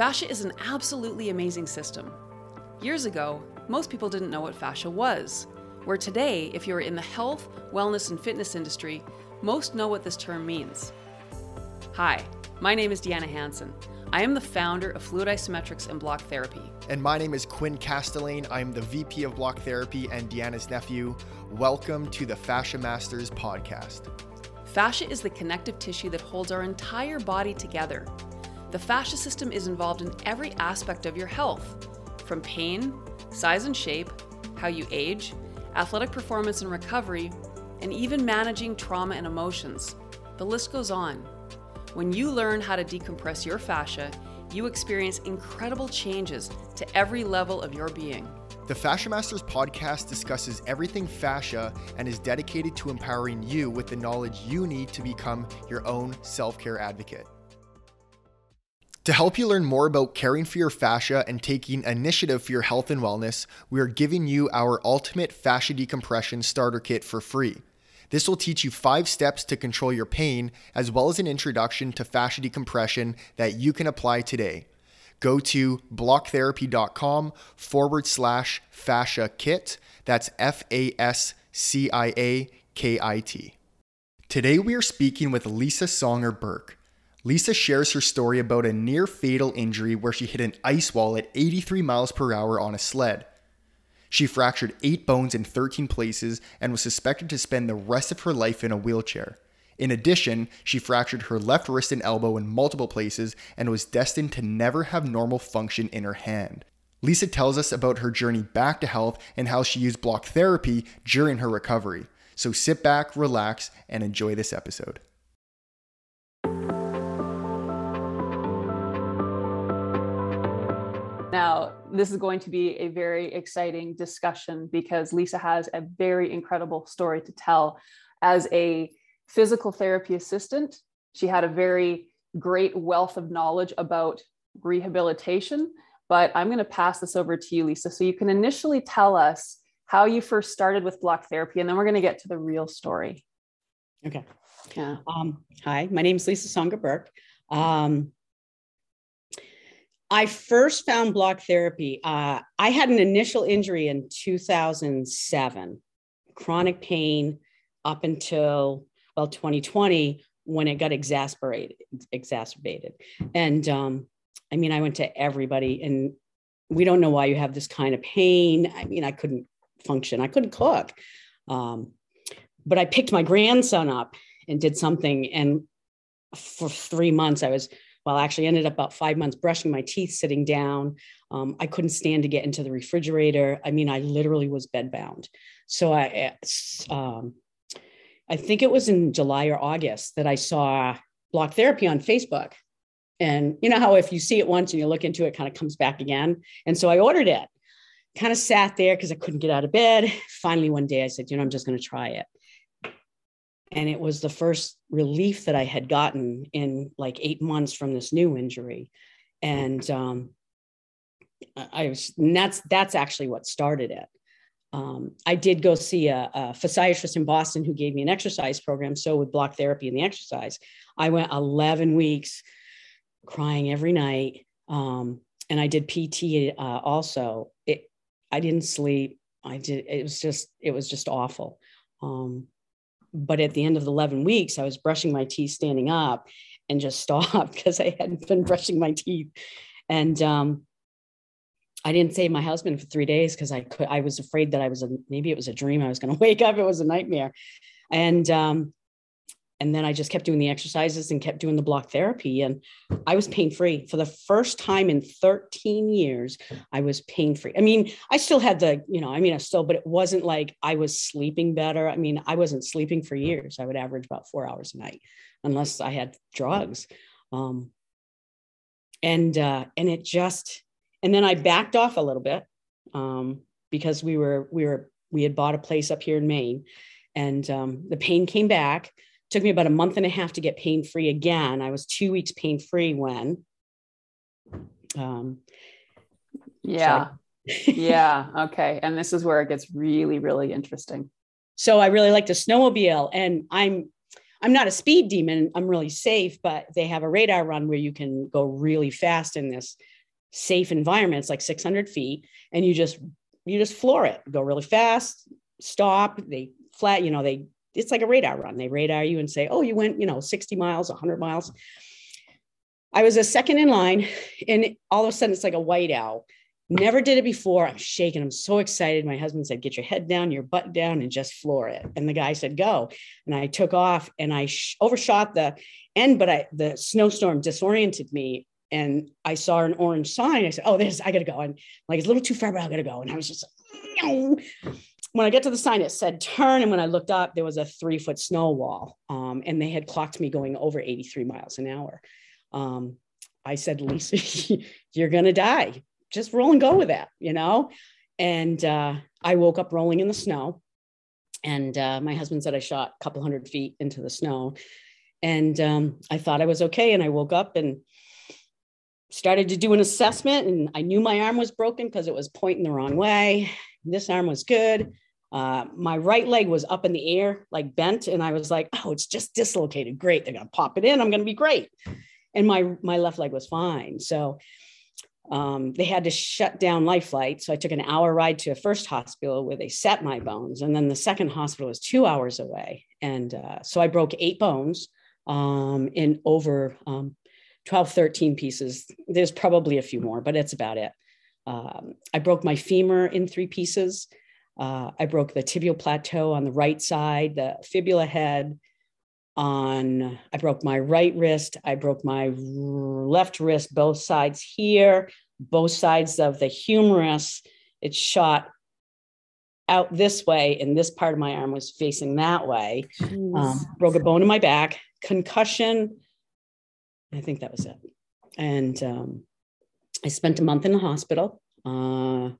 Fascia is an absolutely amazing system. Years ago, most people didn't know what fascia was, where today, if you're in the health, wellness, and fitness industry, most know what this term means. Hi, my name is Deanna Hansen. I am the founder of Fluid Isometrics and Block Therapy. And my name is Quinn Castellane. I'm the VP of Block Therapy and Deanna's nephew. Welcome to the Fascia Masters podcast. Fascia is the connective tissue that holds our entire body together. The fascia system is involved in every aspect of your health, from pain, size and shape, how you age, athletic performance and recovery, and even managing trauma and emotions. The list goes on. When you learn how to decompress your fascia, you experience incredible changes to every level of your being. The Fascia Masters podcast discusses everything fascia and is dedicated to empowering you with the knowledge you need to become your own self care advocate. To help you learn more about caring for your fascia and taking initiative for your health and wellness, we are giving you our ultimate fascia decompression starter kit for free. This will teach you five steps to control your pain, as well as an introduction to fascia decompression that you can apply today. Go to blocktherapy.com forward slash fascia kit. That's F A S C I A K I T. Today we are speaking with Lisa Songer Burke. Lisa shares her story about a near fatal injury where she hit an ice wall at 83 miles per hour on a sled. She fractured eight bones in 13 places and was suspected to spend the rest of her life in a wheelchair. In addition, she fractured her left wrist and elbow in multiple places and was destined to never have normal function in her hand. Lisa tells us about her journey back to health and how she used block therapy during her recovery. So sit back, relax, and enjoy this episode. Now, this is going to be a very exciting discussion because Lisa has a very incredible story to tell. As a physical therapy assistant, she had a very great wealth of knowledge about rehabilitation. But I'm going to pass this over to you, Lisa, so you can initially tell us how you first started with block therapy, and then we're going to get to the real story. Okay. Yeah. Um, hi, my name is Lisa Songer Burke. Um, I first found block therapy. Uh, I had an initial injury in 2007, chronic pain up until well 2020 when it got exasperated, exacerbated. And um, I mean, I went to everybody, and we don't know why you have this kind of pain. I mean, I couldn't function. I couldn't cook. Um, but I picked my grandson up and did something, and for three months I was well, actually ended up about five months brushing my teeth sitting down. Um, I couldn't stand to get into the refrigerator. I mean, I literally was bedbound. So I, um, I think it was in July or August that I saw block therapy on Facebook. And you know how if you see it once and you look into it, it kind of comes back again. And so I ordered it, kind of sat there because I couldn't get out of bed. Finally, one day I said, you know, I'm just going to try it and it was the first relief that I had gotten in like eight months from this new injury, and um, I was and that's that's actually what started it. Um, I did go see a, a physiatrist in Boston who gave me an exercise program. So with block therapy and the exercise, I went 11 weeks crying every night, um, and I did PT uh, also. It I didn't sleep. I did. It was just it was just awful. Um, but at the end of the 11 weeks, I was brushing my teeth standing up and just stopped because I hadn't been brushing my teeth. And um, I didn't save my husband for three days because I could, I was afraid that I was a, maybe it was a dream. I was going to wake up. It was a nightmare. And um, and then I just kept doing the exercises and kept doing the block therapy. And I was pain free for the first time in 13 years. I was pain free. I mean, I still had the, you know, I mean, I still, but it wasn't like I was sleeping better. I mean, I wasn't sleeping for years. I would average about four hours a night, unless I had drugs. Um, and uh, and it just, and then I backed off a little bit um, because we were we were we had bought a place up here in Maine, and um, the pain came back took me about a month and a half to get pain free again. I was two weeks pain free when. Um, yeah. yeah. Okay. And this is where it gets really, really interesting. So I really like to snowmobile, and I'm I'm not a speed demon. I'm really safe, but they have a radar run where you can go really fast in this safe environment. It's like 600 feet, and you just you just floor it, go really fast, stop. They flat, you know, they it's like a radar run. They radar you and say, oh, you went, you know, 60 miles, 100 miles. I was a second in line, and all of a sudden it's like a white owl. Never did it before. I'm shaking. I'm so excited. My husband said, Get your head down, your butt down, and just floor it. And the guy said, Go. And I took off and I sh- overshot the end, but I, the snowstorm disoriented me. And I saw an orange sign. I said, Oh, this, I got to go. And like, it's a little too far, but I got to go. And I was just, no. When I get to the sign, it said turn. And when I looked up, there was a three foot snow wall. Um, and they had clocked me going over 83 miles an hour. Um, I said, Lisa, you're going to die just roll and go with that, you know? And uh, I woke up rolling in the snow. And uh, my husband said I shot a couple hundred feet into the snow. And um, I thought I was okay. And I woke up and started to do an assessment. And I knew my arm was broken because it was pointing the wrong way. This arm was good. Uh, my right leg was up in the air, like bent. And I was like, oh, it's just dislocated. Great. They're to pop it in. I'm to be great. And my, my left leg was fine. So um, they had to shut down life flight. So I took an hour ride to a first hospital where they set my bones. And then the second hospital was two hours away. And uh, so I broke eight bones um, in over um, 12, 13 pieces. There's probably a few more, but it's about it. Um, I broke my femur in three pieces. Uh, I broke the tibial plateau on the right side, the fibula head, on i broke my right wrist. I broke my left wrist both sides here both sides of the humerus. It shot out this way and this part of my arm was facing that way. Um, broke a bone in my back concussion. I think that was it. And um, i spent a month in the hospital uh,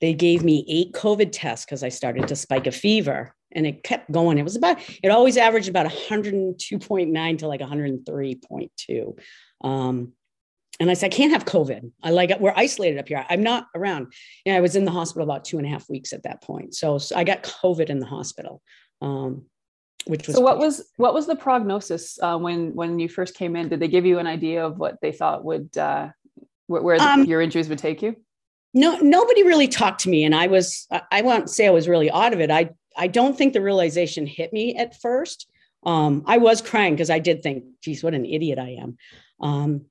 they gave me eight covid tests because i started to spike a fever and it kept going. It was about, it always averaged about 102.9 to like 103.2. Um, and I said, I can't have COVID. I like. We're isolated up here. I'm not around. Yeah, I was in the hospital about two and a half weeks at that point. So, so I got COVID in the hospital. Um, which was so what was what was the prognosis uh, when when you first came in did they give you an idea of what they thought would uh, where, where um, your injuries would take you no nobody really talked to me and i was i won't say i was really out of it i I don't think the realization hit me at first. Um, I was crying because I did think, geez, what an idiot I am. Um,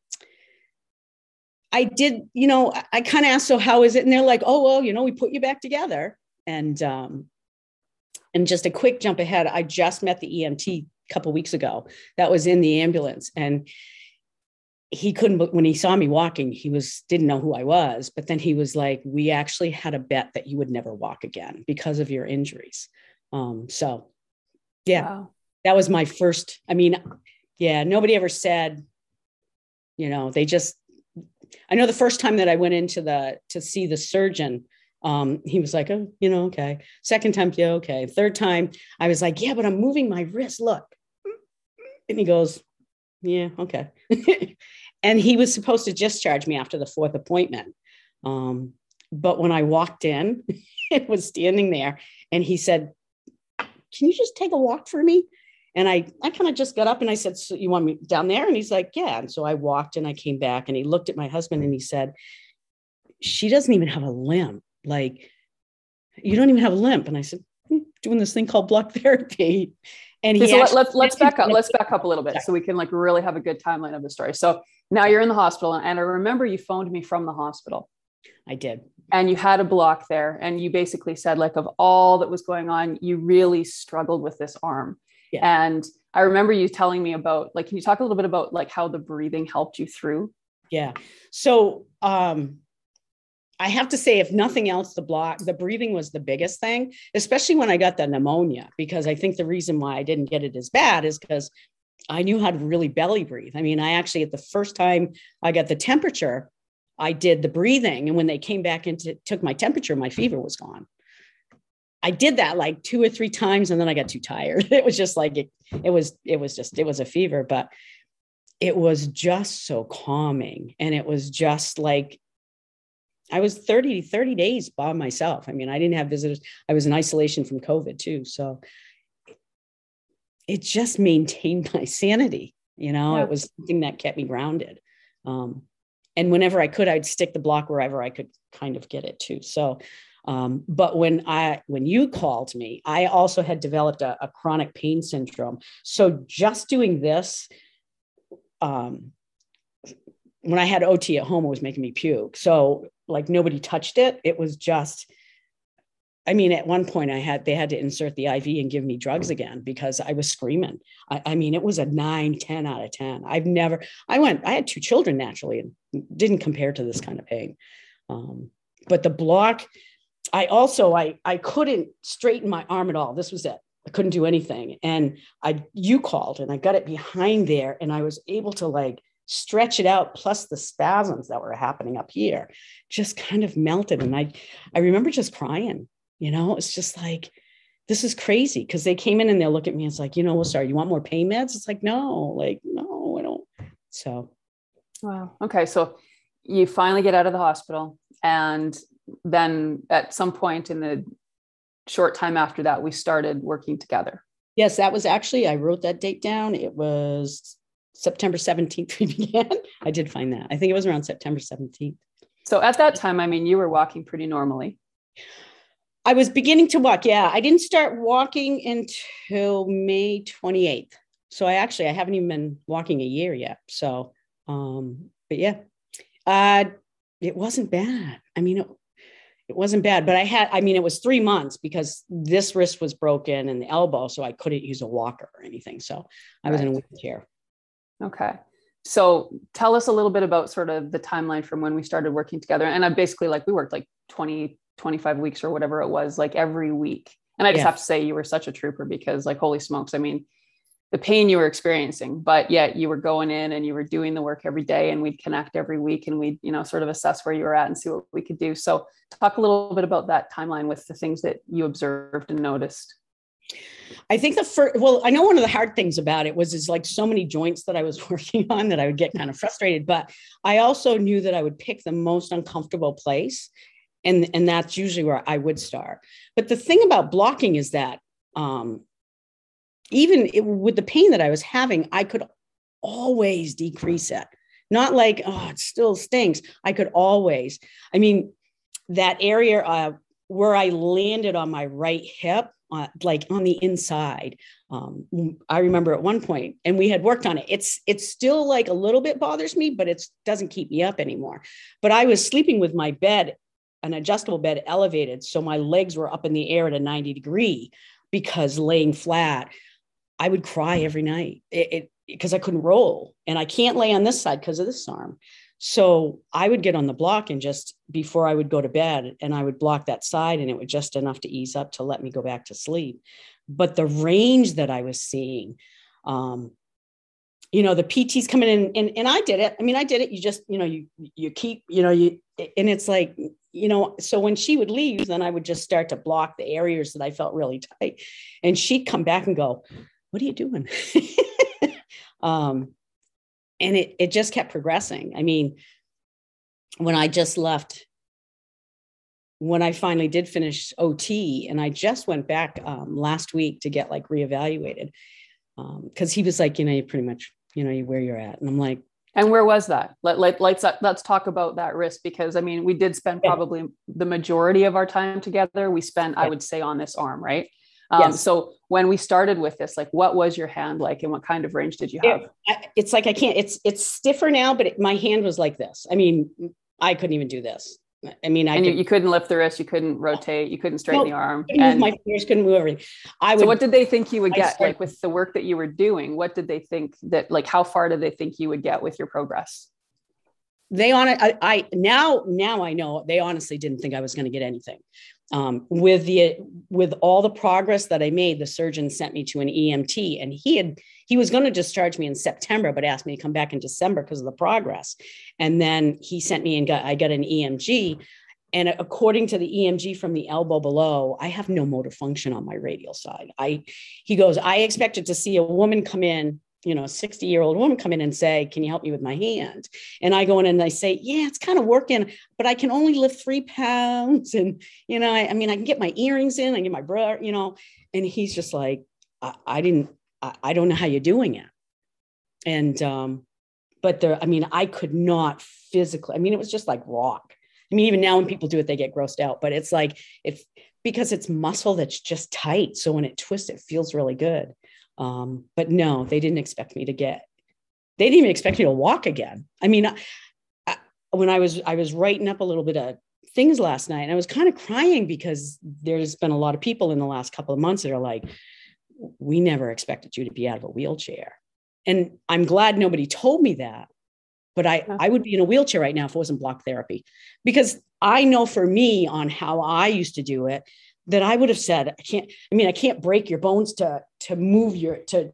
I did, you know, I, I kind of asked, so how is it? And they're like, oh, well, you know, we put you back together. And um, and just a quick jump ahead, I just met the EMT a couple weeks ago that was in the ambulance. And he couldn't when he saw me walking he was didn't know who i was but then he was like we actually had a bet that you would never walk again because of your injuries. Um so yeah wow. that was my first i mean yeah nobody ever said you know they just i know the first time that i went into the to see the surgeon um he was like oh you know okay. Second time yeah okay. Third time i was like yeah but i'm moving my wrist. Look. And he goes yeah, okay. and he was supposed to discharge me after the fourth appointment. Um, but when I walked in, it was standing there and he said, Can you just take a walk for me? And I, I kind of just got up and I said, So you want me down there? And he's like, Yeah. And so I walked and I came back and he looked at my husband and he said, She doesn't even have a limp. Like, you don't even have a limp. And I said, hmm, Doing this thing called block therapy. And he so actually, let's let's back up. Let's back up a little bit so we can like really have a good timeline of the story. So now you're in the hospital, and I remember you phoned me from the hospital. I did. And you had a block there, and you basically said like of all that was going on, you really struggled with this arm. Yeah. And I remember you telling me about like, can you talk a little bit about like how the breathing helped you through? Yeah. So um I have to say, if nothing else, the block, the breathing was the biggest thing, especially when I got the pneumonia, because I think the reason why I didn't get it as bad is because I knew how to really belly breathe. I mean, I actually, at the first time I got the temperature, I did the breathing. And when they came back into took my temperature, my fever was gone. I did that like two or three times and then I got too tired. It was just like it, it was, it was just, it was a fever, but it was just so calming. And it was just like I was 30, 30 days by myself. I mean, I didn't have visitors. I was in isolation from COVID too. So it just maintained my sanity. You know, Yeah. it was something that kept me grounded. Um, and whenever I could, I'd stick the block wherever I could kind of get it to. So, um, but when I when you called me, I also had developed a, a chronic pain syndrome. So just doing this, um, when I had OT at home, it was making me puke. So like nobody touched it. It was just I mean, at one point I had they had to insert the IV and give me drugs again because I was screaming. I, I mean, it was a nine, 10 out of 10. I've never, I went, I had two children naturally and didn't compare to this kind of pain. Um, but the block, I also I I couldn't straighten my arm at all. This was it. I couldn't do anything. And I you called and I got it behind there and I was able to like stretch it out plus the spasms that were happening up here just kind of melted and I I remember just crying you know, it's just like, this is crazy because they came in and they'll look at me. And it's like, you know, well, sorry, you want more pain meds? It's like, no, like, no, I don't. So, Wow. Okay. So you finally get out of the hospital. And then at some point in the short time after that, we started working together. yes, that was actually, I wrote that date down. It was September 17th we began. I did find that. I think it was around September 17th. So at that time, I mean, you were walking pretty normally. I was beginning to walk. Yeah, I didn't start walking until May 28th. So I actually I haven't even been walking a year yet. So um but yeah. Uh it wasn't bad. I mean it, it wasn't bad, but I had I mean it was 3 months because this wrist was broken and the elbow so I couldn't use a walker or anything. So I was in a wheelchair. Okay. So tell us a little bit about sort of the timeline from when we started working together. And I basically like we worked like 20, 25 weeks or whatever it was, like every week. And I just Yeah. have to say you were such a trooper because like holy smokes, I mean, the pain you were experiencing, but yet you were going in and you were doing the work every day and we'd connect every week and we'd, you know, sort of assess where you were at and see what we could do. So talk a little bit about that timeline with the things that you observed and noticed. I think the first, well, I know one of the hard things about it was is like so many joints that I was working on that I would get kind of frustrated. But I also knew that I would pick the most uncomfortable place, and and that's usually where I would start. But the thing about blocking is that um, even it, with the pain that I was having, I could always decrease it. Not like oh, it still stinks. I could always. I mean, that area uh, where I landed on my right hip uh, like on the inside. Um, I remember at one point, and we had worked on it. It's it's still like a little bit bothers me, but it doesn't keep me up anymore. But I was sleeping with my bed, an adjustable bed, elevated, so my legs were up in the air at a ninety degree, because laying flat, I would cry every night. It because I couldn't roll, and I can't lay on this side because of this arm. So I would get on the block and just before I would go to bed, and I would block that side, and it was just enough to ease up to let me go back to sleep. But the range that I was seeing, um, you know, the PTs coming in, and, and I did it. I mean, I did it. You just, you know, you you keep, you know, you and it's like, you know, so when she would leave, then I would just start to block the areas that I felt really tight, and she'd come back and go, "What are you doing?" um, and it it just kept progressing. I mean, when I just left, when I finally did finish OT, and I just went back um, last week to get like reevaluated, because he was like, you know, you pretty much, you know, you where you're at, and I'm like, And where was that? Let, let, let's, let's talk about that risk because I mean, we did spend probably the majority of our time together. We spent, I would say, on this arm, right? Um, Yes. So when we started with this, like, what was your hand like, and what kind of range did you have? it- it's like I can't. It's it's stiffer now, but it, my hand was like this. I mean, I couldn't even do this. I mean, I and you, could, you couldn't lift the wrist, you couldn't rotate, you couldn't straighten No, the arm. couldn't move And my fingers, couldn't move everything. I would. so what did they think you would get started- like with the work that you were doing? What did they think that like how far did they think you would get with your progress? they on. I, I now now I know they honestly didn't think I was going to get anything. Um, with the with all the progress that I made, the surgeon sent me to an EMT, and he had he was going to discharge me in September, but asked me to come back in December because of the progress. And then he sent me and got I got an EMG. And according to the EMG from the elbow below, I have no motor function on my radial side. I he goes, I expected to see a woman come in, you know, a 60 year old woman come in and say, Can you help me with my hand? And I go in and I say, Yeah, it's kind of working, but I can only lift three pounds. And, you know, I, I mean, I can get my earrings in, I get my bra, you know. And he's just like, I, I didn't, I, I don't know how you're doing it. And, um, but there, I mean, I could not physically, I mean, it was just like rock. I mean, even now when people do it, they get grossed out, but it's like, if, because it's muscle that's just tight. So when it twists, it feels really good. Um, but no, they didn't expect me to get, they didn't even expect me to walk again. I mean, I, I, when I was, I was writing up a little bit of things last night and I was kind of crying because there's been a lot of people in the last couple of months that are like, we never expected you to be out of a wheelchair. And I'm glad nobody told me that. But I, I would be in a wheelchair right now if it wasn't block therapy. Because I know for me on how I used to do it, that I would have said, I can't, I mean, I can't break your bones to to move your to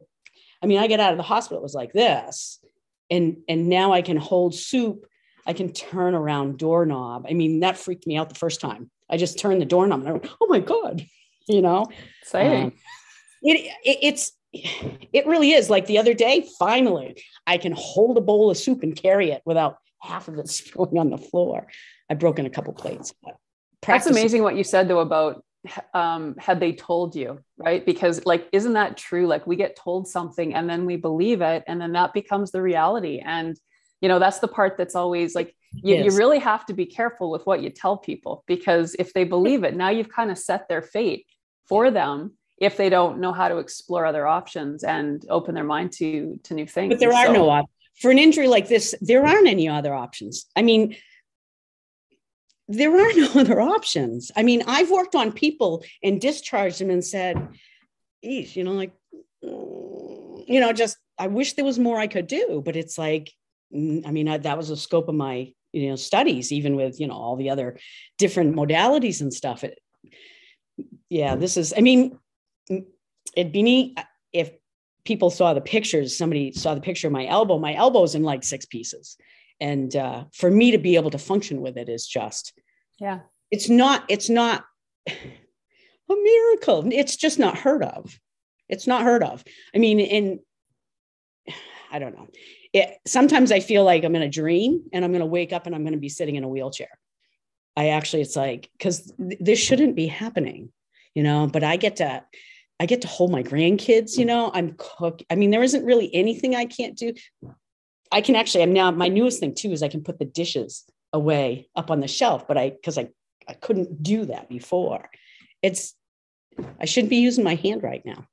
I mean, I get out of the hospital, it was like this. And and now I can hold soup, I can turn around doorknob. I mean, that freaked me out the first time. I just turned the doorknob and I went, oh my God, you know. Exciting. Um, it, it it's it really is like the other day finally i can hold a bowl of soup and carry it without half of it spilling on the floor i've broken a couple plates that's amazing what you said though about um, had they told you right because like isn't that true like we get told something and then we believe it and then that becomes the reality and you know that's the part that's always like you, yes. you really have to be careful with what you tell people because if they believe it now you've kind of set their fate for them if they don't know how to explore other options and open their mind to to new things. But there are so, no op- for an injury like this. There aren't any other options. I mean, there are no other options. I mean, I've worked on people and discharged them and said, "Geez, you know, like, mm, you know, just I wish there was more I could do." But it's like, mm, I mean, I, that was the scope of my you know studies, even with you know all the other different modalities and stuff. It, yeah, this is. I mean, it'd be neat if people saw the pictures somebody saw the picture of my elbow my elbow's in like six pieces and uh, for me to be able to function with it is just yeah. it's not it's not a miracle. It's just not heard of. It's not heard of. I mean in i don't know. It, sometimes i feel like i'm in a dream and i'm going to wake up and i'm going to be sitting in a wheelchair. I actually it's like because th- this shouldn't be happening you know but i get to I get to hold my grandkids, you know, I'm cook. I mean, there isn't really anything I can't do. I can actually, I'm now, my newest thing too is I can put the dishes away up on the shelf, but I, cause I, I couldn't do that before. It's, I shouldn't be using my hand right now.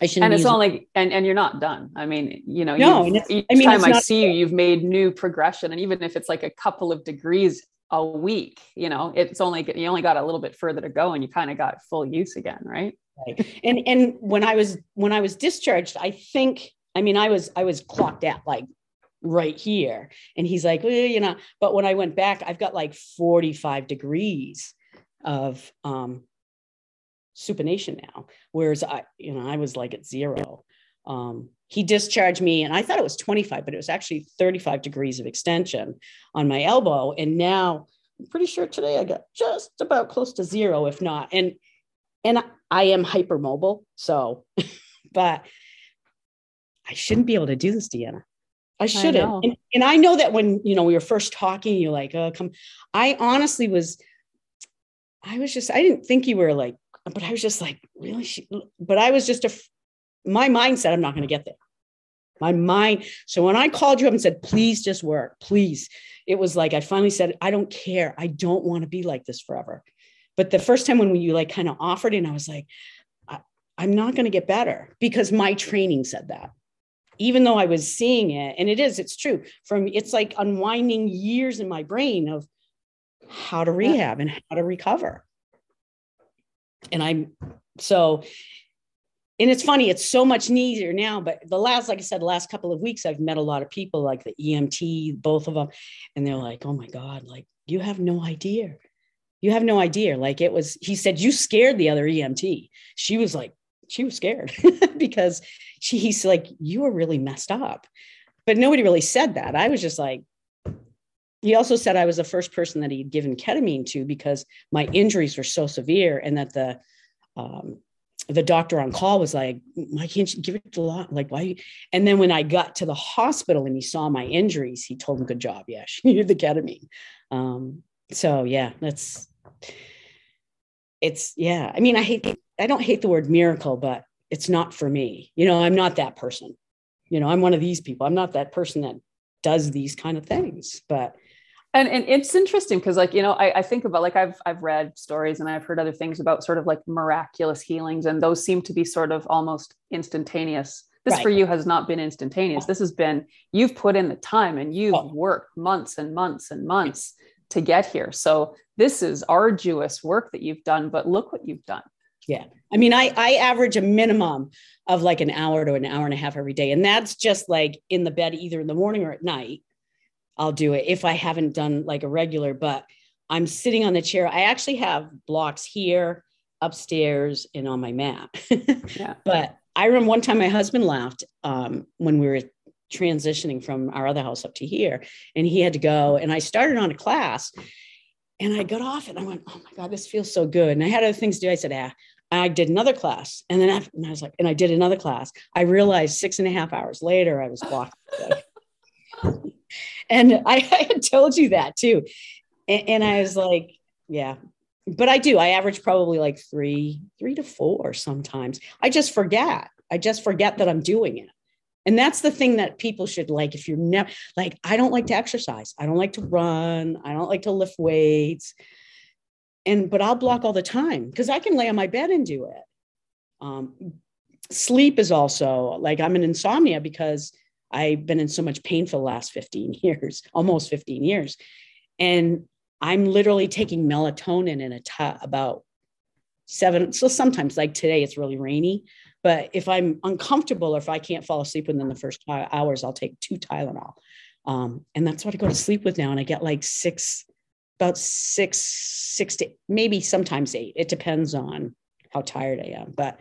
I shouldn't. And it's only, and, and you're not done. I mean, you know, no, each I mean, time I see you, you've made new progression. And even if it's like a couple of degrees a week, you know, it's only, you only got a little bit further to go and you kind of got full use again. Right. Right. And and when I was when I was discharged, I think I mean I was I was clocked out like right here, and he's like, well, you know. But when I went back, I've got like forty five degrees of um, supination now, whereas I you know I was like at zero. Um, he discharged me and I thought it was 25, but it was actually 35 degrees of extension on my elbow. And now I'm pretty sure today I got just about close to zero, if not. And and I am hypermobile. So, but I shouldn't be able to do this, Deanna. I shouldn't. I and, and, I know that when, you know, we were first talking, you're like, oh, come. I honestly was, I was just, I didn't think you were like, but I was just like, really? She, but I was just a, my mind said, I'm not going to get there. My mind. So when I called you up and said, please just work, please, it was like, I finally said, I don't care. I don't want to be like this forever. But the first time when you like kind of offered it, and I was like, I, I'm not going to get better because my training said that. Even though I was seeing it, and it is, it's true. From it's like unwinding years in my brain of how to rehab and how to recover. And I'm so and it's funny it's so much easier now but the last like i said the last couple of weeks i've met a lot of people like the emt both of them and they're like oh my god like you have no idea you have no idea. Like it was, he said, you scared the other EMT. She was like, she was scared because she, he's like, you were really messed up. But nobody really said that. I was just like, he also said I was the first person that he'd given ketamine to because my injuries were so severe and that the, um, the doctor on call was like, why can't you give it a lot? Like, why? And then when I got to the hospital and he saw my injuries, he told him, good job. Yeah, she needed the ketamine. Um, so yeah, that's it's yeah. I mean, I hate I don't hate the word miracle, but it's not for me. You know, I'm not that person. You know, I'm one of these people. I'm not that person that does these kind of things. But and and it's interesting because like you know I, I think about like I've I've read stories and I've heard other things about sort of like miraculous healings and those seem to be sort of almost instantaneous this right. for you has not been instantaneous this has been you've put in the time and you've oh. worked months and months and months to get here so this is arduous work that you've done but look what you've done yeah i mean i i average a minimum of like an hour to an hour and a half every day and that's just like in the bed either in the morning or at night I'll do it if I haven't done like a regular, but I'm sitting on the chair. I actually have blocks here, upstairs, and on my mat. yeah. But I remember one time my husband laughed um, when we were transitioning from our other house up to here, and he had to go. And I started on a class, and I got off, and I went, "Oh my god, this feels so good." And I had other things to do. I said, "Ah." I did another class, and then after, and I was like, and I did another class. I realized six and a half hours later, I was blocked. and I, I, had told you that too. And, and, I was like, yeah, but I do. I average probably like three, three to four sometimes. I just forget. I just forget that I'm doing it. And that's the thing that people should like. If you're never like, I don't like to exercise. I don't like to run. I don't like to lift weights. And but I'll block all the time because I can lay on my bed and do it. Um, sleep is also like I'm an insomnia because I've been in so much pain for the last 15 years, almost 15 years. And I'm literally taking melatonin in a t- about seven. So sometimes, like today, it's really rainy. But if I'm uncomfortable or if I can't fall asleep within the first hours, I'll take two Tylenol. Um, and that's what I go to sleep with now. And I get like six, about six, six to maybe sometimes eight. It depends on how tired I am. But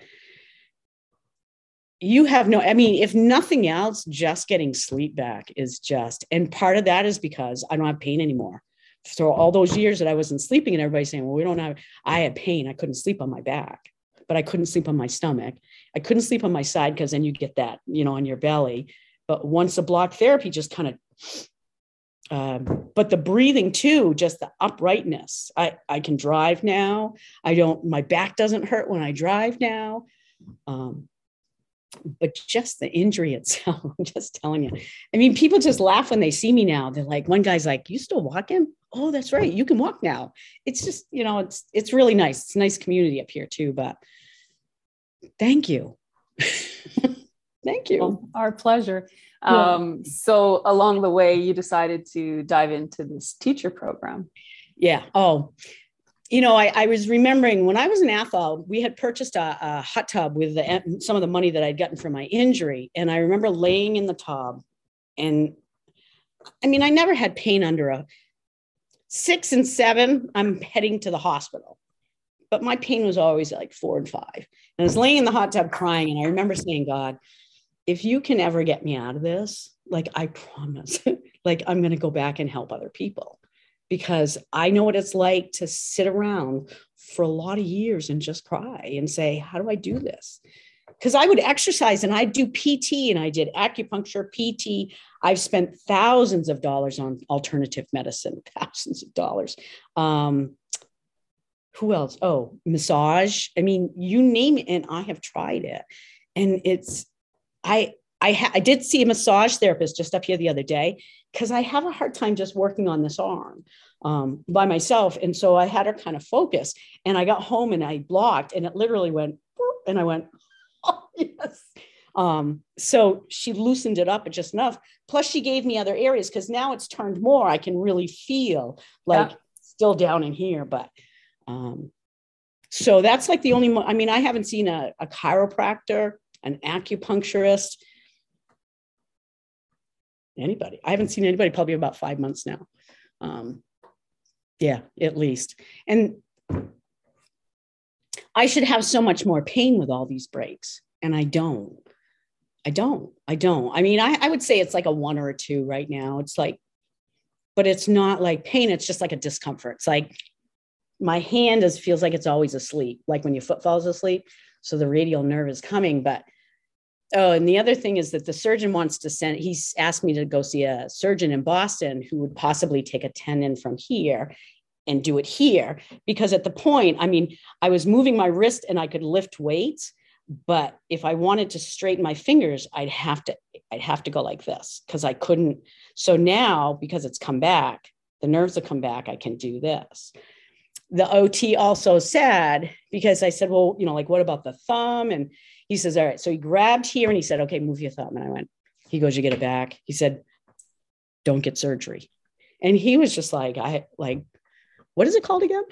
you have no i mean if nothing else just getting sleep back is just and part of that is because i don't have pain anymore so all those years that i wasn't sleeping and everybody's saying well we don't have i had pain i couldn't sleep on my back but i couldn't sleep on my stomach i couldn't sleep on my side because then you get that you know on your belly but once a block therapy just kind of um, but the breathing too just the uprightness i i can drive now i don't my back doesn't hurt when i drive now um, but just the injury itself, I'm just telling you. I mean, people just laugh when they see me now. They're like, one guy's like, "You still walking? Oh, that's right, you can walk now." It's just, you know, it's it's really nice. It's a nice community up here too. But thank you, thank you. Well, our pleasure. Yeah. Um, so along the way, you decided to dive into this teacher program. Yeah. Oh, you know, I, I, was remembering when I was in Athol, we had purchased a, a hot tub with the, some of the money that I'd gotten from my injury. And I remember laying in the tub. And I mean, I never had pain under a six and seven. I'm heading to the hospital. But my pain was always like four and five. And I was laying in the hot tub crying. And I remember saying, God, if you can ever get me out of this, like I promise, like I'm going to go back and help other people because I know what it's like to sit around for a lot of years and just cry and say, How do I do this? Because I would exercise and I'd do PT and I did acupuncture, PT. I've spent thousands of dollars on alternative medicine, thousands of dollars. Um, who else? Oh, massage. I mean, you name it, and I have tried it. And it's, I, I, ha- I did see a massage therapist just up here the other day, because I have a hard time just working on this arm um, by myself. And so I had her kind of focus. And I got home and I blocked, and it literally went, and I went, oh, yes. Um, so she loosened it up just enough. Plus, she gave me other areas because now it's turned more. I can really feel like yeah. still down in here, but um, so that's like the only. Mo- I mean, I haven't seen a, a chiropractor, an acupuncturist, anybody. I haven't seen anybody probably about five months now. Um, yeah, at least. And I should have so much more pain with all these breaks, and I don't. I don't. I don't. I mean, I, I would say it's like a one or a two right now. It's like, but it's not like pain. It's just like a discomfort. It's like my hand is feels like it's always asleep, like when your foot falls asleep. So the radial nerve is coming, but Oh, and the other thing is that the surgeon wants to send, he's asked me to go see a surgeon in Boston who would possibly take a tendon from here and do it here. Because at the point, I mean, I was moving my wrist and I could lift weights, but if I wanted to straighten my fingers, I'd have to I'd have to go like this because I couldn't. So now because it's come back, the nerves have come back, I can do this. The OT also said, because I said, well, you know, like what about the thumb? And he says, all right. So he grabbed here and he said, okay, move your thumb. And I went, he goes, you get it back. He said, don't get surgery. And he was just like, I like, what is it called again?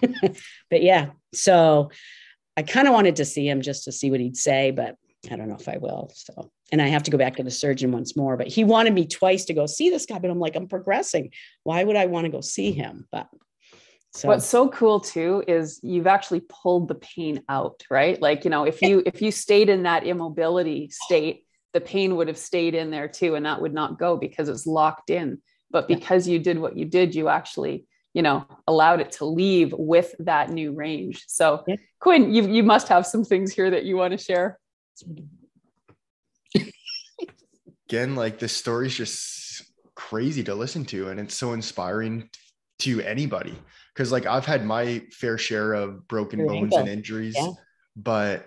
but yeah, so I kind of wanted to see him just to see what he'd say, but I don't know if I will. So, and I have to go back to the surgeon once more. But he wanted me twice to go see this guy, but I'm like, I'm progressing. Why would I want to go see him? But so. What's so cool too is you've actually pulled the pain out, right? Like, you know, if you if you stayed in that immobility state, the pain would have stayed in there too, and that would not go because it's locked in. But because you did what you did, you actually you know allowed it to leave with that new range so yeah. quinn you, you must have some things here that you want to share again like this story is just crazy to listen to and it's so inspiring to anybody because like i've had my fair share of broken Your bones ankle. and injuries yeah. but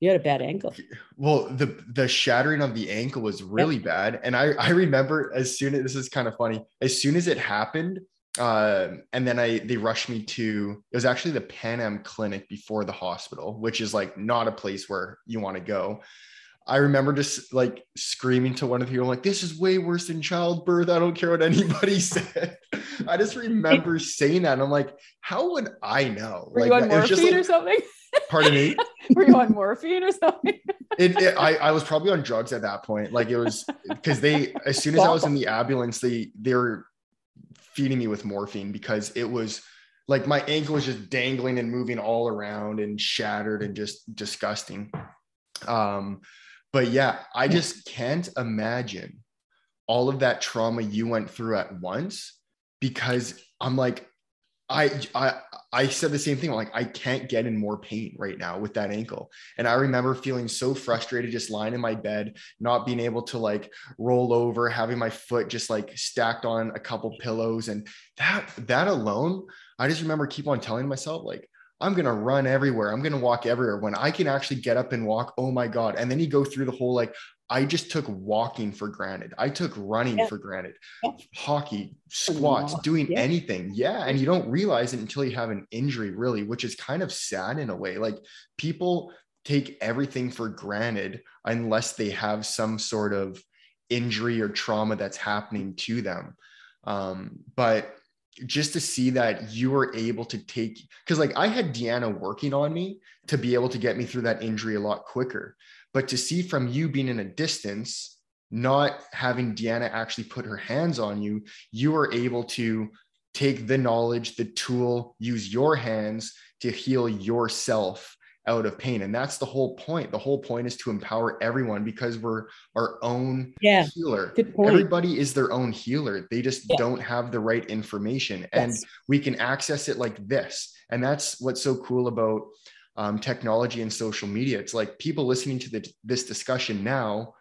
you had a bad ankle. Well, the the shattering of the ankle was really yep. bad, and I I remember as soon as this is kind of funny. As soon as it happened, uh, and then I they rushed me to it was actually the Pan Am clinic before the hospital, which is like not a place where you want to go. I remember just like screaming to one of the people, like, this is way worse than childbirth. I don't care what anybody said. I just remember saying that. And I'm like, how would I know? Were like, you on morphine like, or something? Pardon me? Were you on morphine or something? it, it, I, I was probably on drugs at that point. Like it was because they, as soon as I was in the ambulance, they, they were feeding me with morphine because it was like my ankle was just dangling and moving all around and shattered and just disgusting. Um, but yeah, I just can't imagine all of that trauma you went through at once because I'm like, I I I said the same thing. Like I can't get in more pain right now with that ankle. And I remember feeling so frustrated, just lying in my bed, not being able to like roll over, having my foot just like stacked on a couple pillows, and that that alone, I just remember keep on telling myself like. I'm going to run everywhere. I'm going to walk everywhere. When I can actually get up and walk, oh my God. And then you go through the whole like, I just took walking for granted. I took running yeah. for granted. Yeah. Hockey, squats, doing anything. Yeah. And you don't realize it until you have an injury, really, which is kind of sad in a way. Like people take everything for granted unless they have some sort of injury or trauma that's happening to them. Um, but just to see that you were able to take, because like I had Deanna working on me to be able to get me through that injury a lot quicker. But to see from you being in a distance, not having Deanna actually put her hands on you, you were able to take the knowledge, the tool, use your hands to heal yourself out of pain. And that's the whole point. The whole point is to empower everyone because we're our own yeah, healer. Everybody is their own healer. They just yeah. don't have the right information. Yes. And we can access it like this. And that's what's so cool about um, technology and social media. It's like people listening to the, this discussion now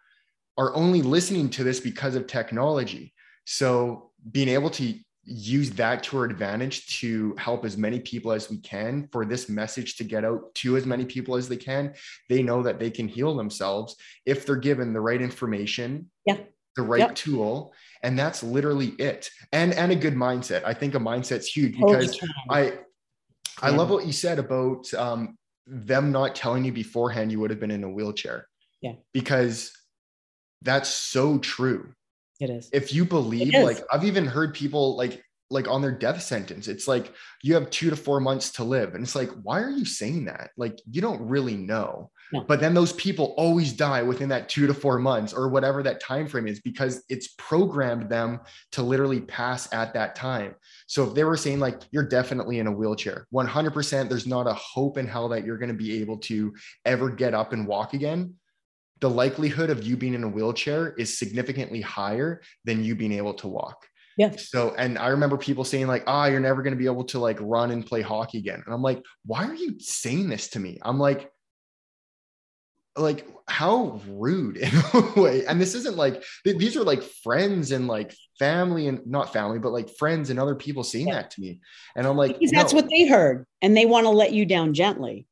are only listening to this because of technology. So being able to use that to our advantage to help as many people as we can for this message to get out to as many people as they can, they know that they can heal themselves if they're given the right information, yeah. the right yep. tool. And that's literally it. And and a good mindset. I think a mindset's huge because I I love what you said about um, them not telling you beforehand you would have been in a wheelchair. Yeah. Because that's so true. It is. If you believe, like I've even heard people like like on their death sentence, it's like you have two to four months to live. And it's like, why are you saying that? Like you don't really know. No. But then those people always die within that two to four months or whatever that time frame is because it's programmed them to literally pass at that time. So if they were saying like you're definitely in a wheelchair, 100%, there's not a hope in hell that you're going to be able to ever get up and walk again. The likelihood of you being in a wheelchair is significantly higher than you being able to walk. Yeah. So, and I remember people saying like, "Ah, oh, you're never going to be able to like run and play hockey again." And I'm like, "Why are you saying this to me?" I'm like, like how rude in a way and this isn't like these are like friends and like family and not family but like friends and other people saying yeah. that to me and i'm like because that's no. what they heard and they want to let you down gently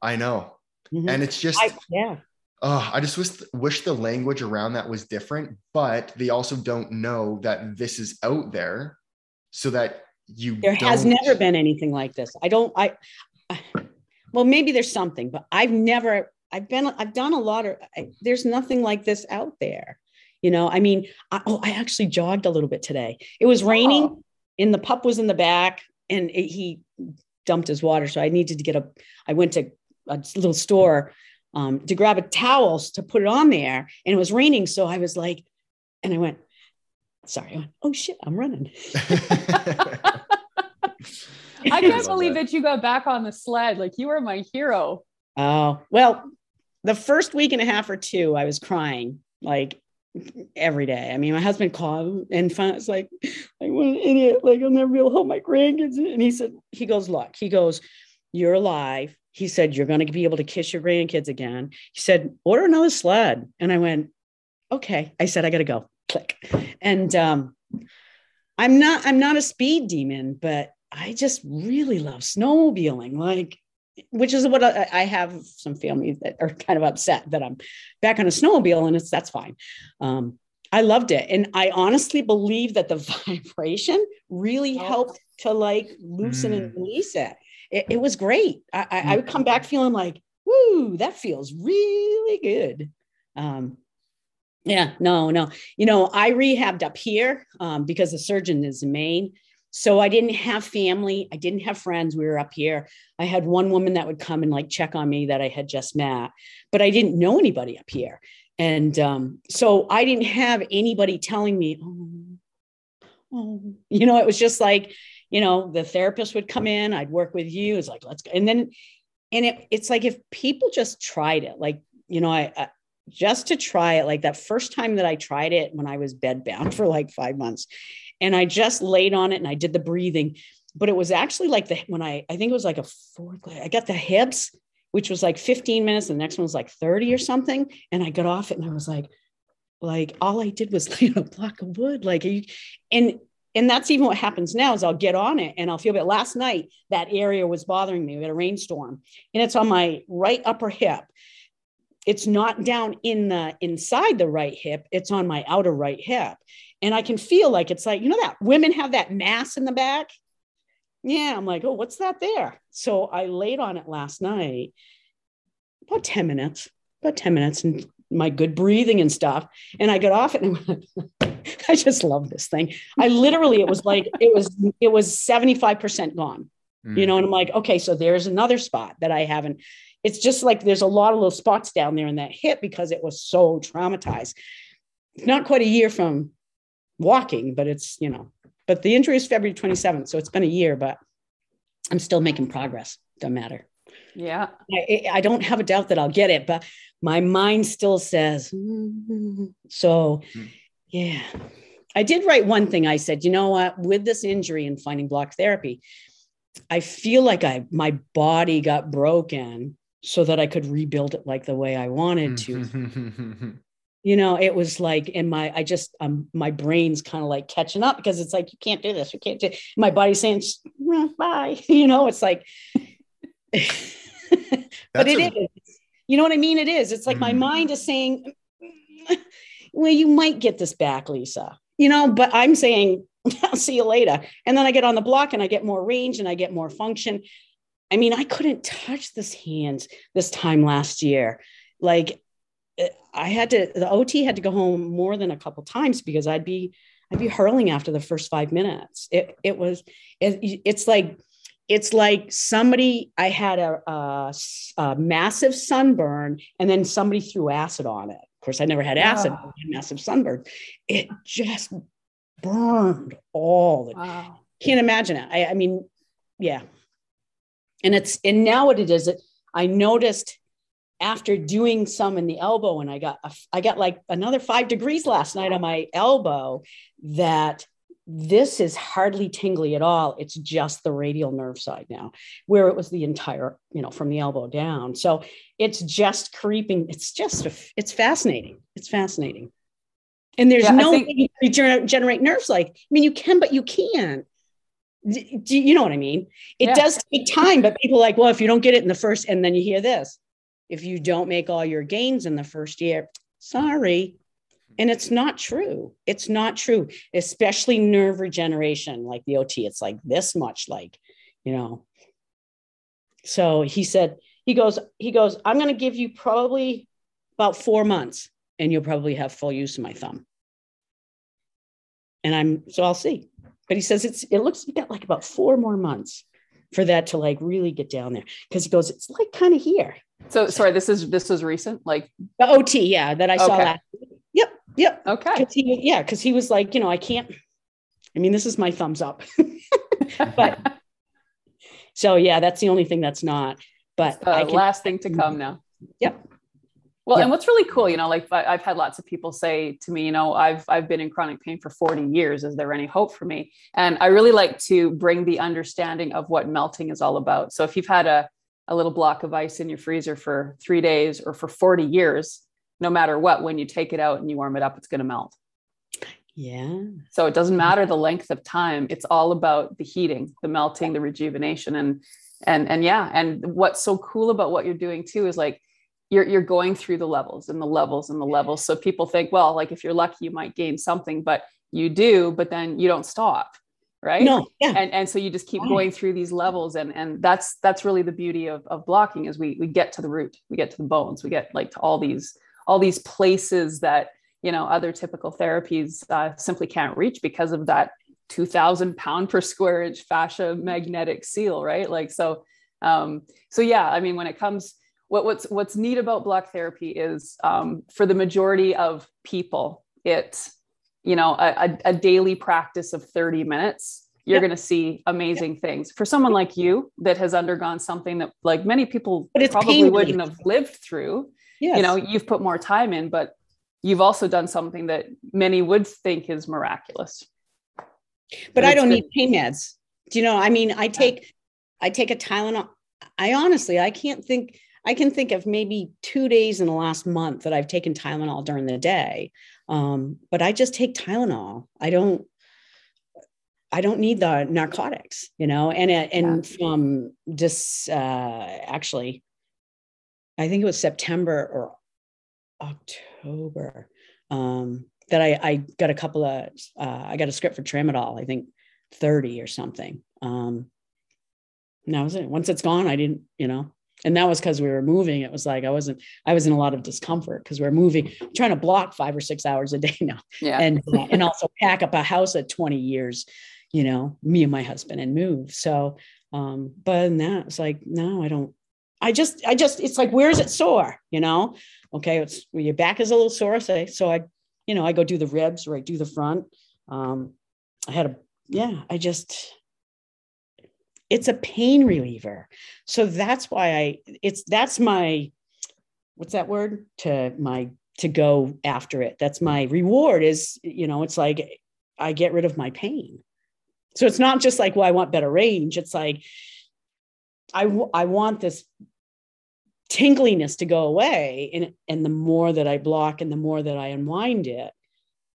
i know Mm-hmm. And it's just, I, yeah. Uh, I just wish wish the language around that was different, but they also don't know that this is out there, so that you. There has never been anything like this. I don't. I, I well, maybe there's something, but I've never. I've been. I've done a lot of. I, there's nothing like this out there. You know. I mean. I, oh, I actually jogged a little bit today. It was raining, oh. and the pup was in the back, and it, he dumped his water. So I needed to get a. I went to a little store um, to grab a towel to put it on there. And it was raining. So I was like, and I went, sorry. I went, oh shit, I'm running. I can't believe that. that you got back on the sled. Like you were my hero. Oh, well, the first week and a half or two, I was crying like every day. I mean, my husband called and found it's like, like what an idiot. Like I'll never be able to help my grandkids. And he said, he goes, look, he goes, you're alive. He said, You're going to be able to kiss your grandkids again. He said, Order another sled. And I went, Okay. I said, I got to go. Click. And um, I'm not, I'm not a speed demon, but I just really love snowmobiling. Like, which is what I, I, have some family that are kind of upset that I'm back on a snowmobile and it's that's fine. Um, I loved it. And I honestly believe that the vibration really oh. helped to like loosen mm. and release it it, it was great. I, I, I, would come back feeling like, woo, that feels really good. Um, yeah, no, no. You know, I rehabbed up here um, because the surgeon is in Maine. So I didn't have family. I didn't have friends. We were up here. I had one woman that would come and like check on me that I had just met, but I didn't know anybody up here. And um, so I didn't have anybody telling me, oh, oh, you know, it was just like, you know, the therapist would come in, I'd work with you. It's like, let's go. And then, and it, it's like if people just tried it, like, you know, I, I just to try it, like that first time that I tried it when I was bedbound for like five months, and I just laid on it and I did the breathing, but it was actually like the when I I think it was like a fourth. I got the hips, which was like 15 minutes, and the next one was like 30 or something, and I got off it and I was like, like all I did was lay on a block of wood, like, you, and and that's even what happens now is I'll get on it and I'll feel it. Last night, that area was bothering me. We had a rainstorm and it's on my right upper hip. It's not down in the inside the right hip, it's on my outer right hip. And I can feel like it's like, you know, that women have that mass in the back. Yeah, I'm like, oh, what's that there? So I laid on it last night, about 10 minutes, about 10 minutes, and my good breathing and stuff. And I got off it and I went, I just love this thing. I literally, it was like, it was, it was 75% gone, mm. you know, and I'm like, okay, so there's another spot that I haven't, it's just like, there's a lot of little spots down there in that hip because it was so traumatized. It's not quite a year from walking, but it's, you know, but the injury is February 27th. So it's been a year, but I'm still making progress. Doesn't matter. Yeah. I, I don't have a doubt that I'll get it, but my mind still says, mm-hmm. so. Mm yeah. I did write one thing. I said, you know what, with this injury and finding block therapy, I feel like I my body got broken so that I could rebuild it like the way I wanted to. you know, it was like, and my I just um my brain's kind of like catching up because it's like you can't do this, you can't do. My body's saying bye. You know, it's like, but it a- is. You know what I mean? It is. It's like mm. my mind is saying well, you might get this back, Lisa. You know, but I'm saying, I'll see you later. And then I get on the block and I get more range and I get more function. I mean, I couldn't touch this hand this time last year. Like eh, I had to, the OT had to go home more than a couple times because I'd be, I'd be hurling after the first five minutes. It, it was, it, it's like, it's like somebody, I had a, a, a massive sunburn and then somebody threw acid on it course, I never had acid, wow. massive sunburn. It just burned all the wow. can't imagine it. I, I mean, yeah. And it's and now what it is, it I noticed after doing some in the elbow, and I got I got like another five degrees last night on my elbow that this is hardly tingly at all. It's just the radial nerve side now, where it was the entire, you know, from the elbow down. So it's just creeping. It's just, a, it's fascinating. It's fascinating. And there's yeah, no think- way you generate nerves like, I mean, you can, but you can't. Do you know what I mean? It yeah. does take time, but people like, well, if you don't get it in the first, and then you hear this, if you don't make all your gains in the first year, sorry. And it's not true. It's not true, especially nerve regeneration, like the OT. It's like this much, like, you know. So he said, he goes, he goes, I'm going to give you probably about four months and you'll probably have full use of my thumb. And I'm, so I'll see. But he says it's, it looks you got like about four more months for that to like really get down there. Cause he goes, it's like kind of here. So sorry, this is, this was recent, like the OT. Yeah. That I saw Okay. last. Yep. Yep. okay. 'Cause he, yeah. Cause he was like, you know, I can't, I mean, this is my thumbs up. but so yeah, that's the only thing that's not, but the I can, last thing to mm-hmm. come now. Yep. Well, Yep. and what's really cool, you know, like I've had lots of people say to me, you know, I've I've been in chronic pain for 40 years. Is there any hope for me? And I really like to bring the understanding of what melting is all about. So if you've had a a little block of ice in your freezer for three days or for 40 years, no matter what, when you take it out and you warm it up, it's going to melt. yeah. So it doesn't matter the length of time. It's all about the heating, the melting, the rejuvenation. And and and yeah. And what's so cool about what you're doing too is like you're you're going through the levels and the levels and the levels. So people think, well, like if you're lucky, you might gain something, but you do, but then you don't stop. Right. No. Yeah. And, and so you just keep going through these levels and and that's that's really the beauty of, of blocking is we we get to the root we get to the bones we get like to all these all these places that you know other typical therapies uh, simply can't reach because of that 2000 pound per square inch fascia magnetic seal right? Like so um so yeah i mean when it comes what, what's what's neat about block therapy is um, for the majority of people it's you know a, a, daily practice of 30 minutes you're Yep. going to see amazing things. For someone like you that has undergone something that like many people But it's probably pain wouldn't have lived through Yes. you know you've put more time in but you've also done something that many would think is miraculous but And I don't been- need pain meds. Do you know? I mean, I take I take a Tylenol. I honestly I can't think I can think of maybe two days in the last month that I've taken Tylenol during the day. Um, but I just take Tylenol. I don't I don't need the narcotics, you know, and uh, and from just uh actually I think it was September or October um that I, I got a couple of uh, I got a script for tramadol, I think 30 or something. Um and that was it. Once it's gone, I didn't, you know, and that was because we were moving. It was like I wasn't, I was in a lot of discomfort because we are moving, trying to block five or six hours a day now. yeah And and also pack up a house at 20 years, you know, me and my husband and move. So um, but than that, it's like, no, I don't. I just, I just, it's like, where is it sore? You know, okay, it's well, your back is a little sore. So, so I, you know, I go do the ribs or I do the front. Um, I had a, yeah, I just, it's a pain reliever. So that's why I, it's, that's my, what's that word? To my, to go after it. That's my reward is, you know, it's like I get rid of my pain. So it's not just like, well, I want better range. It's like, I, w- I want this tingliness to go away. And, and the more that I block and the more that I unwind it,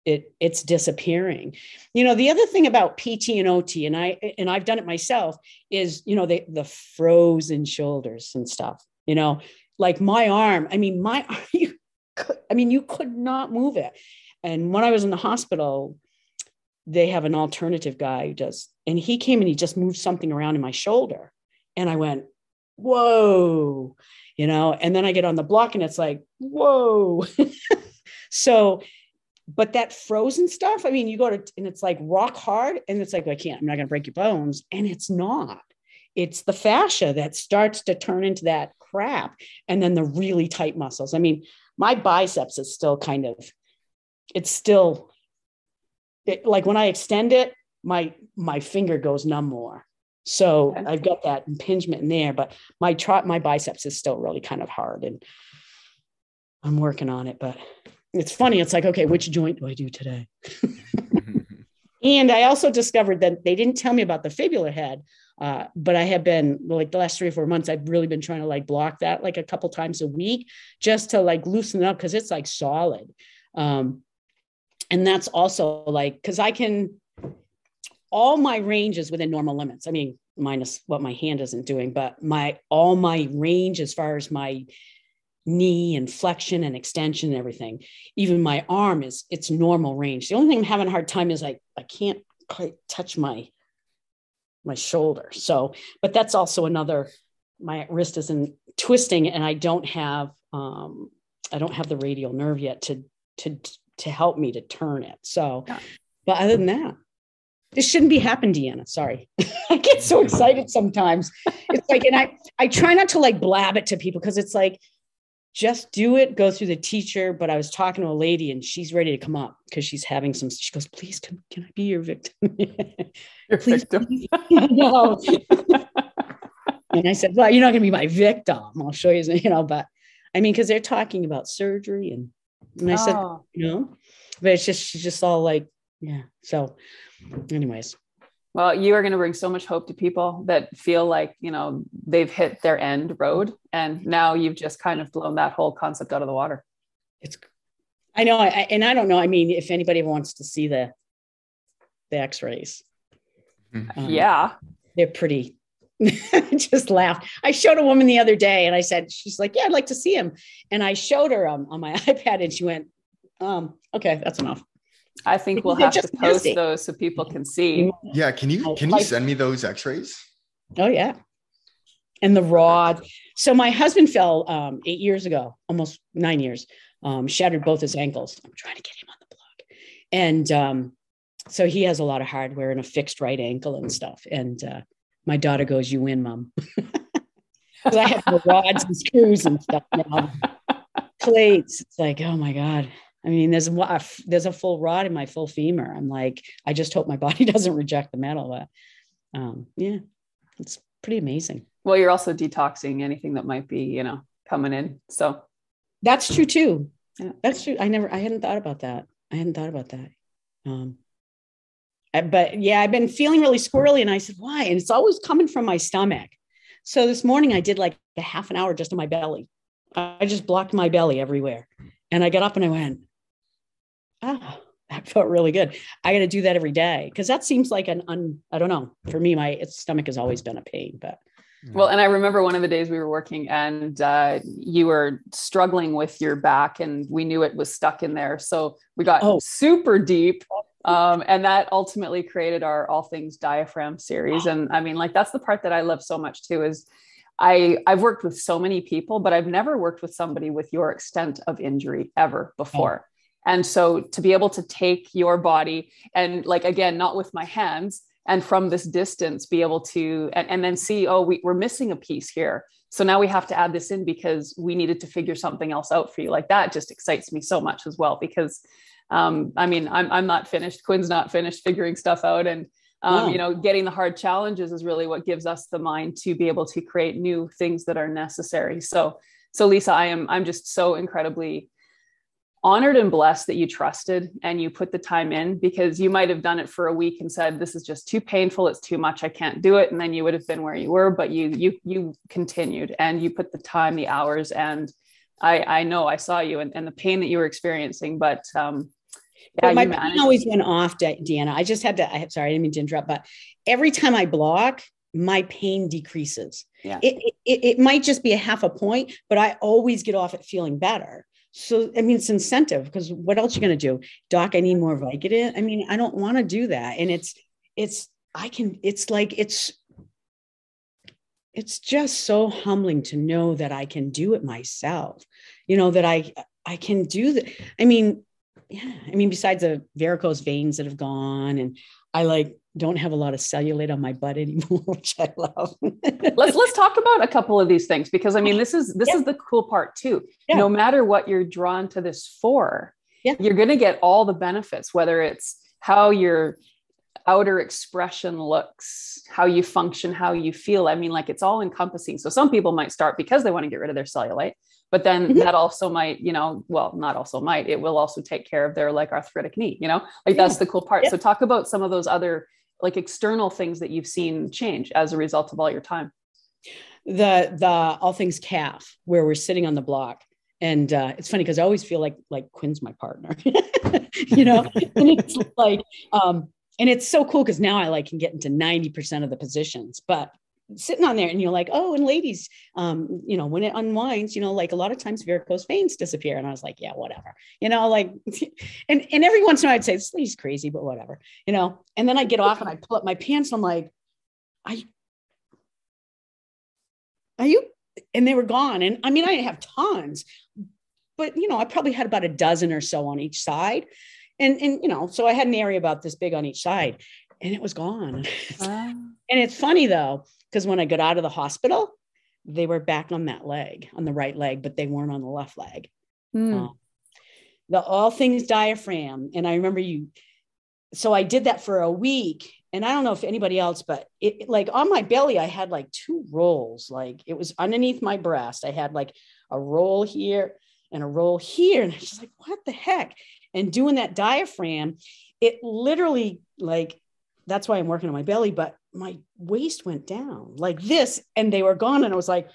it it's disappearing. You know, the other thing about PT and OT, and I and I've done it myself, is you know, the the frozen shoulders and stuff, you know, like my arm. I mean, my you could, I mean, you could not move it. And when I was in the hospital, they have an alternative guy who does, and he came and he just moved something around in my shoulder. And I went, whoa, you know, and then I get on the block and it's like, whoa. so, but that frozen stuff, I mean, you go to, and it's like rock hard, and it's like, I can't, I'm not going to break your bones. And it's not. It's the fascia that starts to turn into that crap. And then the really tight muscles. I mean, my biceps is still kind of, it's still it, like when I extend it, my my finger goes numb more. So Okay. I've got that impingement in there, but my tri- my biceps is still really kind of hard, and I'm working on it. But it's funny. It's like, okay, which joint do I do today? And I also discovered that they didn't tell me about the fibular head, uh, but I have been like the last three or four months. I've really been trying to like block that like a couple times a week just to like loosen it up because it's like solid. Um, and that's also like because I can all my range is within normal limits. I mean, minus what my hand isn't doing, but my all my range as far as my knee and flexion and extension and everything. Even my arm is it's normal range. The only thing I'm having a hard time is I I can't quite touch my my shoulder. So, but that's also another my wrist isn't twisting and I don't have um I don't have the radial nerve yet to to to help me to turn it. So, yeah. but other than that, this shouldn't be happening, Deanna. Sorry. I get so excited sometimes. It's like, and I I try not to like blab it to people because it's like just do it, go through the teacher. But I was talking to a lady and she's ready to come up because she's having some. She goes, please, can, can I be your victim? your please, victim. no. and I said, well, you're not going to be my victim. I'll show you, you know, but I mean, because they're talking about surgery and, and I oh. said, you know, but it's just, she's just all like, yeah. So, anyways. Well, you are going to bring so much hope to people that feel like, you know, they've hit their end road. And now you've just kind of blown that whole concept out of the water. It's, I know. I, and I don't know. I mean, if anybody wants to see the, the x-rays. Mm-hmm. Um, yeah. They're pretty, just laughed. I showed a woman the other day and I said, she's like, yeah, I'd like to see him. And I showed her um, on my iPad and she went, um, okay, that's enough. I think we'll have to post those so people can see. Yeah, can you can you send me those X-rays? Oh yeah, and the rod. So my husband fell um, eight years ago, almost nine years. Um, shattered both his ankles. I'm trying to get him on the block, and um, so he has a lot of hardware and a fixed right ankle and stuff. And uh, my daughter goes, "You win, mom." Because I have the rods and screws and stuff now. Plates. It's like, oh my god. I mean, there's a, there's a full rod in my full femur. I'm like, I just hope my body doesn't reject the metal. But um, yeah, it's pretty amazing. Well, you're also detoxing anything that might be, you know, coming in. So that's true too. Yeah. That's true. I never, I hadn't thought about that. I hadn't thought about that. Um, but yeah, I've been feeling really squirrely, and I said, why? And it's always coming from my stomach. So this morning I did like a half an hour just on my belly. I just blocked my belly everywhere. And I got up and I went, ah, that felt really good. I got to do that every day because that seems like an un, I don't know. For me, my stomach has always been a pain, but. Well, and I remember one of the days we were working and uh, you were struggling with your back and we knew it was stuck in there. So we got oh. super deep. Um, and that ultimately created our all things diaphragm series. And I mean, like, that's the part that I love so much too, is I I've worked with so many people, but I've never worked with somebody with your extent of injury ever before. And so to be able to take your body and like again, not with my hands, and from this distance be able to and, and then see, oh, we, we're missing a piece here. So now we have to add this in because we needed to figure something else out for you. Like that just excites me so much as well because um, I mean, I'm I'm not finished. Quinn's not finished figuring stuff out, and um, you know, getting the hard challenges is really what gives us the mind to be able to create new things that are necessary. So, so Lisa, I am I'm just so incredibly honored and blessed that you trusted and you put the time in because you might have done it for a week and said this is just too painful. It's too much. I can't do it. And then you would have been where you were but you you you continued and you put the time the hours and i i know i saw you and, and the pain that you were experiencing but um yeah, my pain always went off deanna. I just had to i'm sorry i didn't mean to interrupt but every time i block my pain decreases. Yeah. It, it, it might just be a half a point but i always get off it feeling better so, I mean, it's incentive because what else are you going to do? Doc, I need more Vicodin. I mean, I don't want to do that. And it's, it's, I can, it's like, it's, it's just so humbling to know that I can do it myself, you know, that I, I can do that. I mean, yeah, I mean, besides the varicose veins that have gone and I like don't have a lot of cellulite on my butt anymore, which I love. let's let's talk about a couple of these things because I mean this is this yeah. is the cool part too. Yeah. No matter what you're drawn to this for, yeah. you're going to get all the benefits, whether it's how your outer expression looks, how you function, how you feel. I mean, like it's all encompassing. So some people might start because they want to get rid of their cellulite, but then mm-hmm. that also might, you know, well, not also might, it will also take care of their like arthritic knee, you know, like that's the cool part. So talk about some of those other like external things that you've seen change as a result of all your time? The the all things calf where we're sitting on the block. And uh, it's funny because i always feel like like quinn's my partner you know? And it's like um and it's so cool because now i like can get into 90% of the positions but sitting on there and you're like, oh, and ladies, um, you know, when it unwinds, you know, like a lot of times varicose veins disappear. And I was like, yeah, whatever, you know, like, and, and every once in a while I'd say, this lady's crazy, but whatever, you know, and then I get off and I pull up my pants. And I'm like, I, are you, and they were gone. And I mean, I didn't have tons, but you know, I probably had about a dozen or so on each side. And, and, you know, so I had an area about this big on each side and it was gone. and it's funny though, because when I got out of the hospital, they were back on that leg, on the right leg, but they weren't on the left leg. Mm. the all things diaphragm. And I remember you, so I did that for a week. And I don't know if anybody else, but it like on my belly, I had like two rolls. Like it was underneath my breast. I had like a roll here and a roll here. And I was just like, what the heck? And doing that diaphragm, it literally like that's why I'm working on my belly, but my waist went down like this and they were gone. And I was like,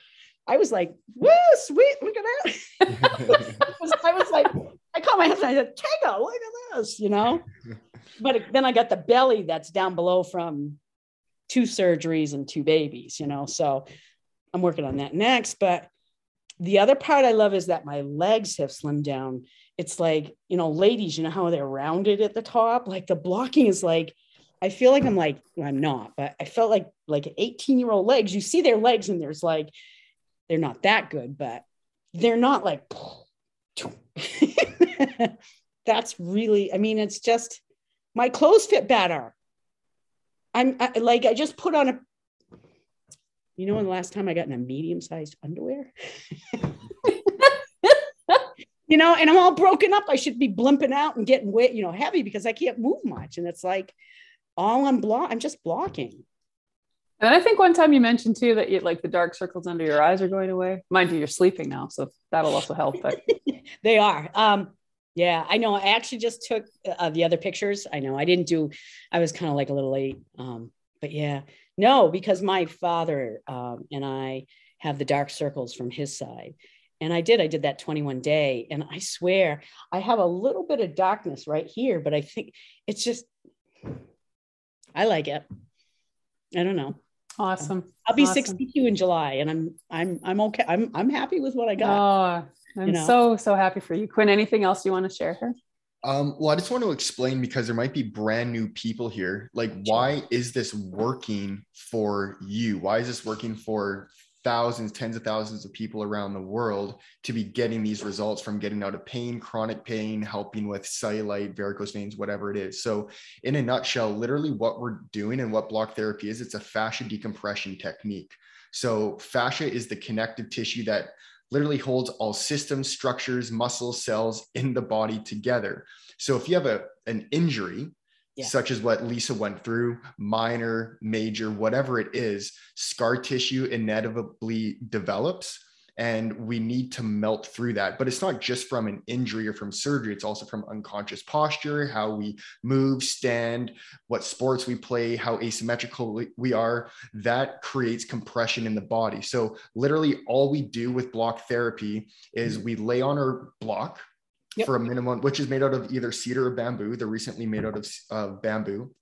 I was like, woo, sweet, look at that. I, was, I, was, like, I called my husband, I said, Tego, look at this, you know? But then I got the belly that's down below from two surgeries and two babies, you know? So I'm working on that next. But the other part I love is that my legs have slimmed down. It's like, you know, ladies, you know how they're rounded at the top? Like the blocking is like, I feel like I'm like I'm not, but I felt like like 18 year old legs. You see their legs, and there's like they're not that good, but they're not like. That's really. I mean, it's just my clothes fit better. I'm I, like I just put on a. You know, when the last time I got in a medium sized underwear. you know, and I'm all broken up. I should be blimping out and getting wet, you know, heavy because I can't move much. And it's like, all I'm block. I'm just blocking. And I think one time you mentioned too that you like the dark circles under your eyes are going away. Mind you, you're sleeping now, so that'll also help. But they are. Um, yeah, I know. I actually just took uh, the other pictures. I know I didn't do. I was kind of like a little late. Um, but yeah, no, because my father um, and I have the dark circles from his side, and I did. I did that 21 day, and I swear I have a little bit of darkness right here, but I think it's just I like it. I don't know. Awesome. I'll be awesome. 62 in July and I'm I'm I'm okay. I'm I'm happy with what I got. Oh, I'm you know? so so happy for you. Quinn, anything else you want to share here? Um, well, I just want to explain because there might be brand new people here. Like, why is this working for you? Why is this working for thousands, tens of thousands of people around the world to be getting these results from getting out of pain, chronic pain, helping with cellulite, varicose veins, whatever it is. So, in a nutshell, literally what we're doing and what block therapy is, it's a fascia decompression technique. So, fascia is the connective tissue that literally holds all systems, structures, muscles, cells in the body together. So, if you have a, an injury, yeah. such as what Lisa went through, minor, major, whatever it is, scar tissue inevitably develops. And we need to melt through that. But it's not just from an injury or from surgery, it's also from unconscious posture, how we move, stand, what sports we play, how asymmetrical we are. That creates compression in the body. So, literally, all we do with block therapy is mm-hmm. we lay on our block, yep. for a minimum, which is made out of either cedar or bamboo. They're recently made out of uh, bamboo.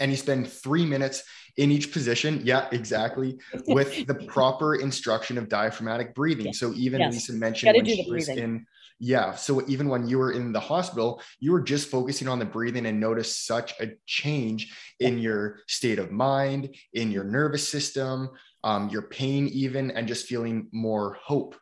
And you spend three minutes in each position. Yeah, exactly. With the proper instruction of diaphragmatic breathing. Yes. So even yes. Lisa mentioned when she was in, yeah. So even when you were in the hospital, you were just focusing on the breathing and noticed such a change in your state of mind, in your nervous system, um, your pain, even, and just feeling more hope.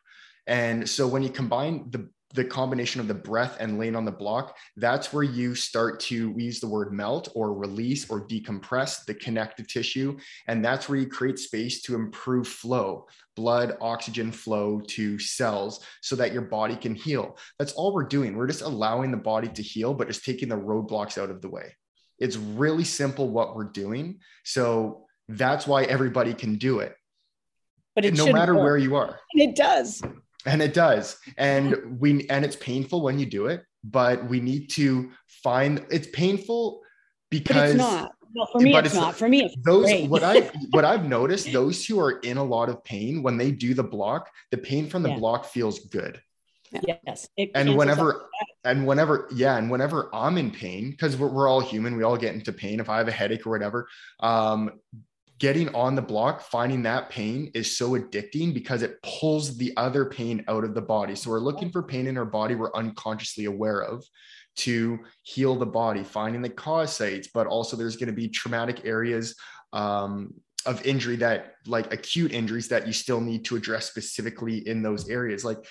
And so when you combine the the combination of the breath and laying on the block, that's where you start to use the word melt or release or decompress the connective tissue. And that's where you create space to improve flow, blood, oxygen flow to cells so that your body can heal. That's all we're doing. We're just allowing the body to heal, but just taking the roadblocks out of the way. It's really simple what we're doing. So that's why everybody can do it. But it no matter work. where you are. And it does and it does. And we and it's painful when you do it but we need to find it's painful because but it's not. Well, for me it's, it's, not. For me it's those what i what i've noticed those who are in a lot of pain when they do the block the pain from the yeah. block feels good. Yes. And whenever and whenever yeah and whenever i'm in pain because we're, we're all human we all get into pain. If i have a headache or whatever um getting on the block, finding that pain is so addicting because it pulls the other pain out of the body. So we're looking for pain in our body we're unconsciously aware of to heal the body, finding the cause sites, but also there's going to be traumatic areas um, of injury that, like acute injuries, that you still need to address specifically in those areas. Like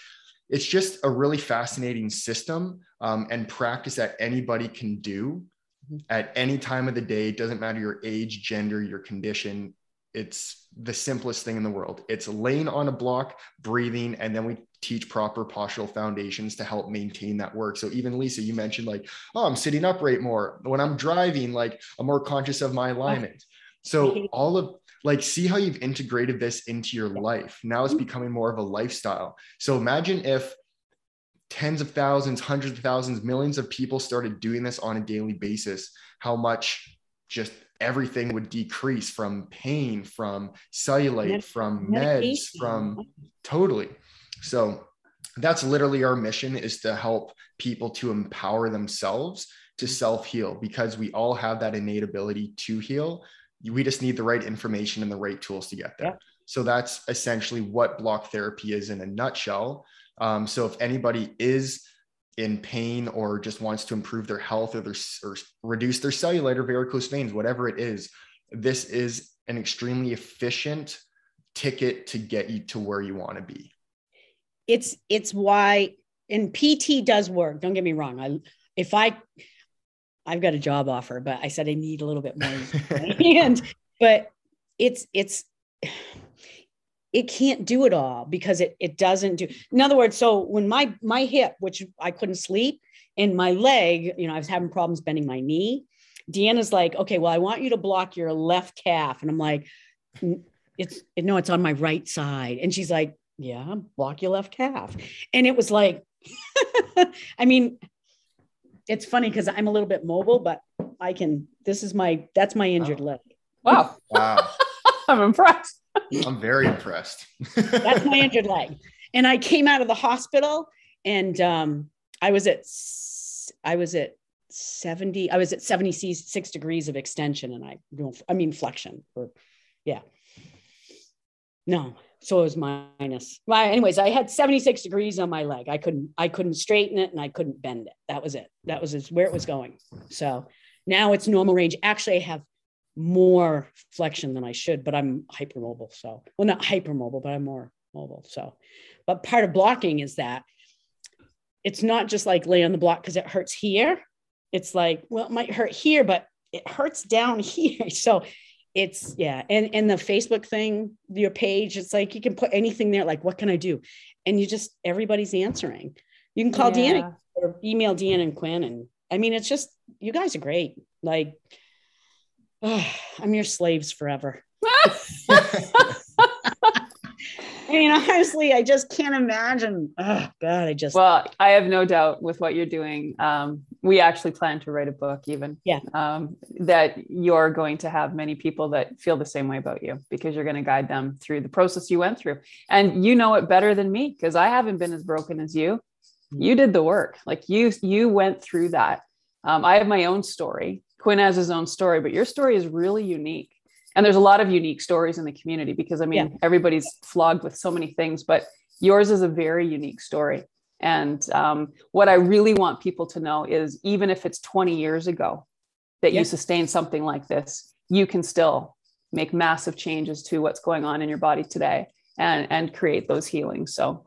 it's just a really fascinating system um, and practice that anybody can do. Mm-hmm. at any time of the day. It doesn't matter your age, gender, your condition. It's the simplest thing in the world. It's laying on a block, breathing, and then we teach proper postural foundations to help maintain that work. So even Lisa, you mentioned like, oh, I'm sitting upright more. When I'm driving, like I'm more conscious of my alignment. So all of like see how you've integrated this into your life. Now it's mm-hmm. becoming more of a lifestyle. So imagine if tens of thousands, hundreds of thousands, millions of people started doing this on a daily basis, how much just everything would decrease from pain, from cellulite, from meds, from totally. So that's literally our mission is to help people to empower themselves to mm-hmm. self heal because we all have that innate ability to heal. We just need the right information and the right tools to get there. Yeah. So that's essentially what block therapy is in a nutshell. Um, so if anybody is in pain or just wants to improve their health or, their, or reduce their cellulite or varicose veins, whatever it is, this is an extremely efficient ticket to get you to where you want to be it's it's why and PT does work. Don't get me wrong. I if I I've got a job offer, but I said I need a little bit more and but it's it's it can't do it all because it it doesn't do in other words so when my my hip which i couldn't sleep and my leg you know i was having problems bending my knee deanna's like okay well i want you to block your left calf and i'm like it's no it's on my right side and she's like yeah, block your left calf. And it was like, I mean, it's funny because I'm a little bit mobile, but I can, this is my, that's my injured leg. Wow. Wow. I'm impressed. I'm very impressed. that's my injured leg. And I came out of the hospital and um, I was at, I was at 70, I was at 76 degrees of extension and I, I mean, flexion or yeah. No, so it was minus. Well, anyways, I had 76 degrees on my leg. I couldn't, I couldn't straighten it and I couldn't bend it. That was it. That was where it was going. So now it's normal range. Actually, I have more flexion than I should, but I'm hypermobile. So, well, not hypermobile, but I'm more mobile. So, but part of blocking is that it's not just like lay on the block because it hurts here. It's like, well, it might hurt here, but it hurts down here. So it's yeah and and the facebook thing your page it's like you can put anything there like what can i do and you just everybody's answering you can call yeah. deanna or email deanna and quinn and i mean it's just you guys are great like oh, i'm your slaves forever I mean, honestly, I just can't imagine. Oh God, I just. Well, I have no doubt with what you're doing. Um, we actually plan to write a book, even. Yeah. Um, that you're going to have many people that feel the same way about you because you're going to guide them through the process you went through, and you know it better than me because I haven't been as broken as you. Mm-hmm. You did the work, like you. You went through that. Um, I have my own story. Quinn has his own story, but your story is really unique. And there's a lot of unique stories in the community because i mean yeah. everybody's flogged with so many things but yours is a very unique story. And um, what i really want people to know is even if it's 20 years ago that yeah. you sustained something like this you can still make massive changes to what's going on in your body today and and create those healings. So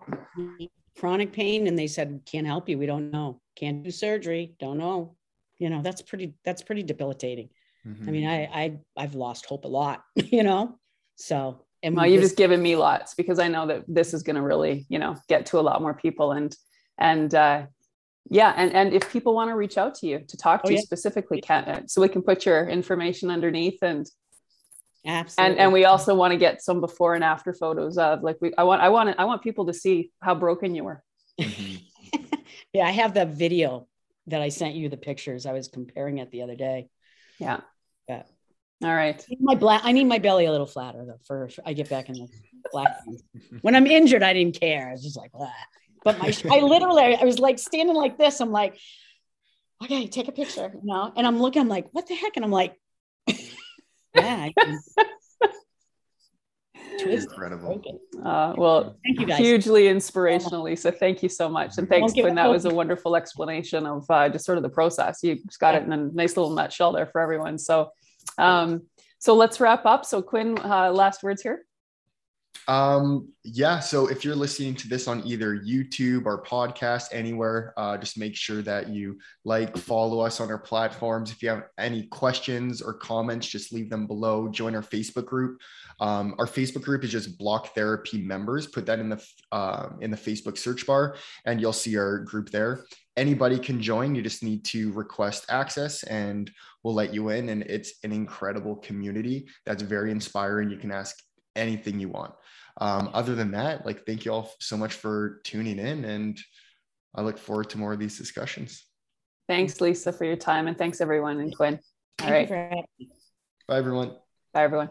chronic pain and they said can't help you. We don't know. Can't do surgery. Don't know you know that's pretty that's pretty debilitating Mm-hmm. I mean, I, I I've lost hope a lot, you know. So and well, you've just given me lots because I know that this is going to really, you know, get to a lot more people and and uh, yeah, and and if people want to reach out to you to talk to oh, you yeah. specifically, can so we can put your information underneath and absolutely and and we also want to get some before and after photos of like we I want I want I want people to see how broken you were. Mm-hmm. yeah, I have that video that I sent you the pictures. I was comparing it the other day. Yeah. Yeah. All right. My black. I need my belly a little flatter though. For I get back in the black. when I'm injured, I didn't care. I was just like, Blah. but my. I literally, I was like standing like this. I'm like, okay, take a picture, you know. And I'm looking. I'm like, what the heck? And I'm like, yeah. Twist. Incredible. Uh, well, Thank you guys. hugely inspirational, Lisa. Thank you so much. And thanks, Quinn. That was a wonderful explanation of uh, just sort of the process. You just got it in a nice little nutshell there for everyone. So, um, so let's wrap up. So, Quinn, uh, last words here. Um, yeah. So if you're listening to this on either YouTube or podcast, anywhere, uh, just make sure that you like, follow us on our platforms. If you have any questions or comments, just leave them below. Join our Facebook group. Um, our Facebook group is just Block Therapy members. Put that in the uh, in the Facebook search bar, and you'll see our group there. Anybody can join. You just need to request access, and we'll let you in. And it's an incredible community that's very inspiring. You can ask anything you want um, other than that, like, thank you all so much for tuning in. And I look forward to more of these discussions. Thanks, Lisa, for your time. And thanks, everyone. And Quinn. All Thank you for. Bye, everyone. Bye, everyone.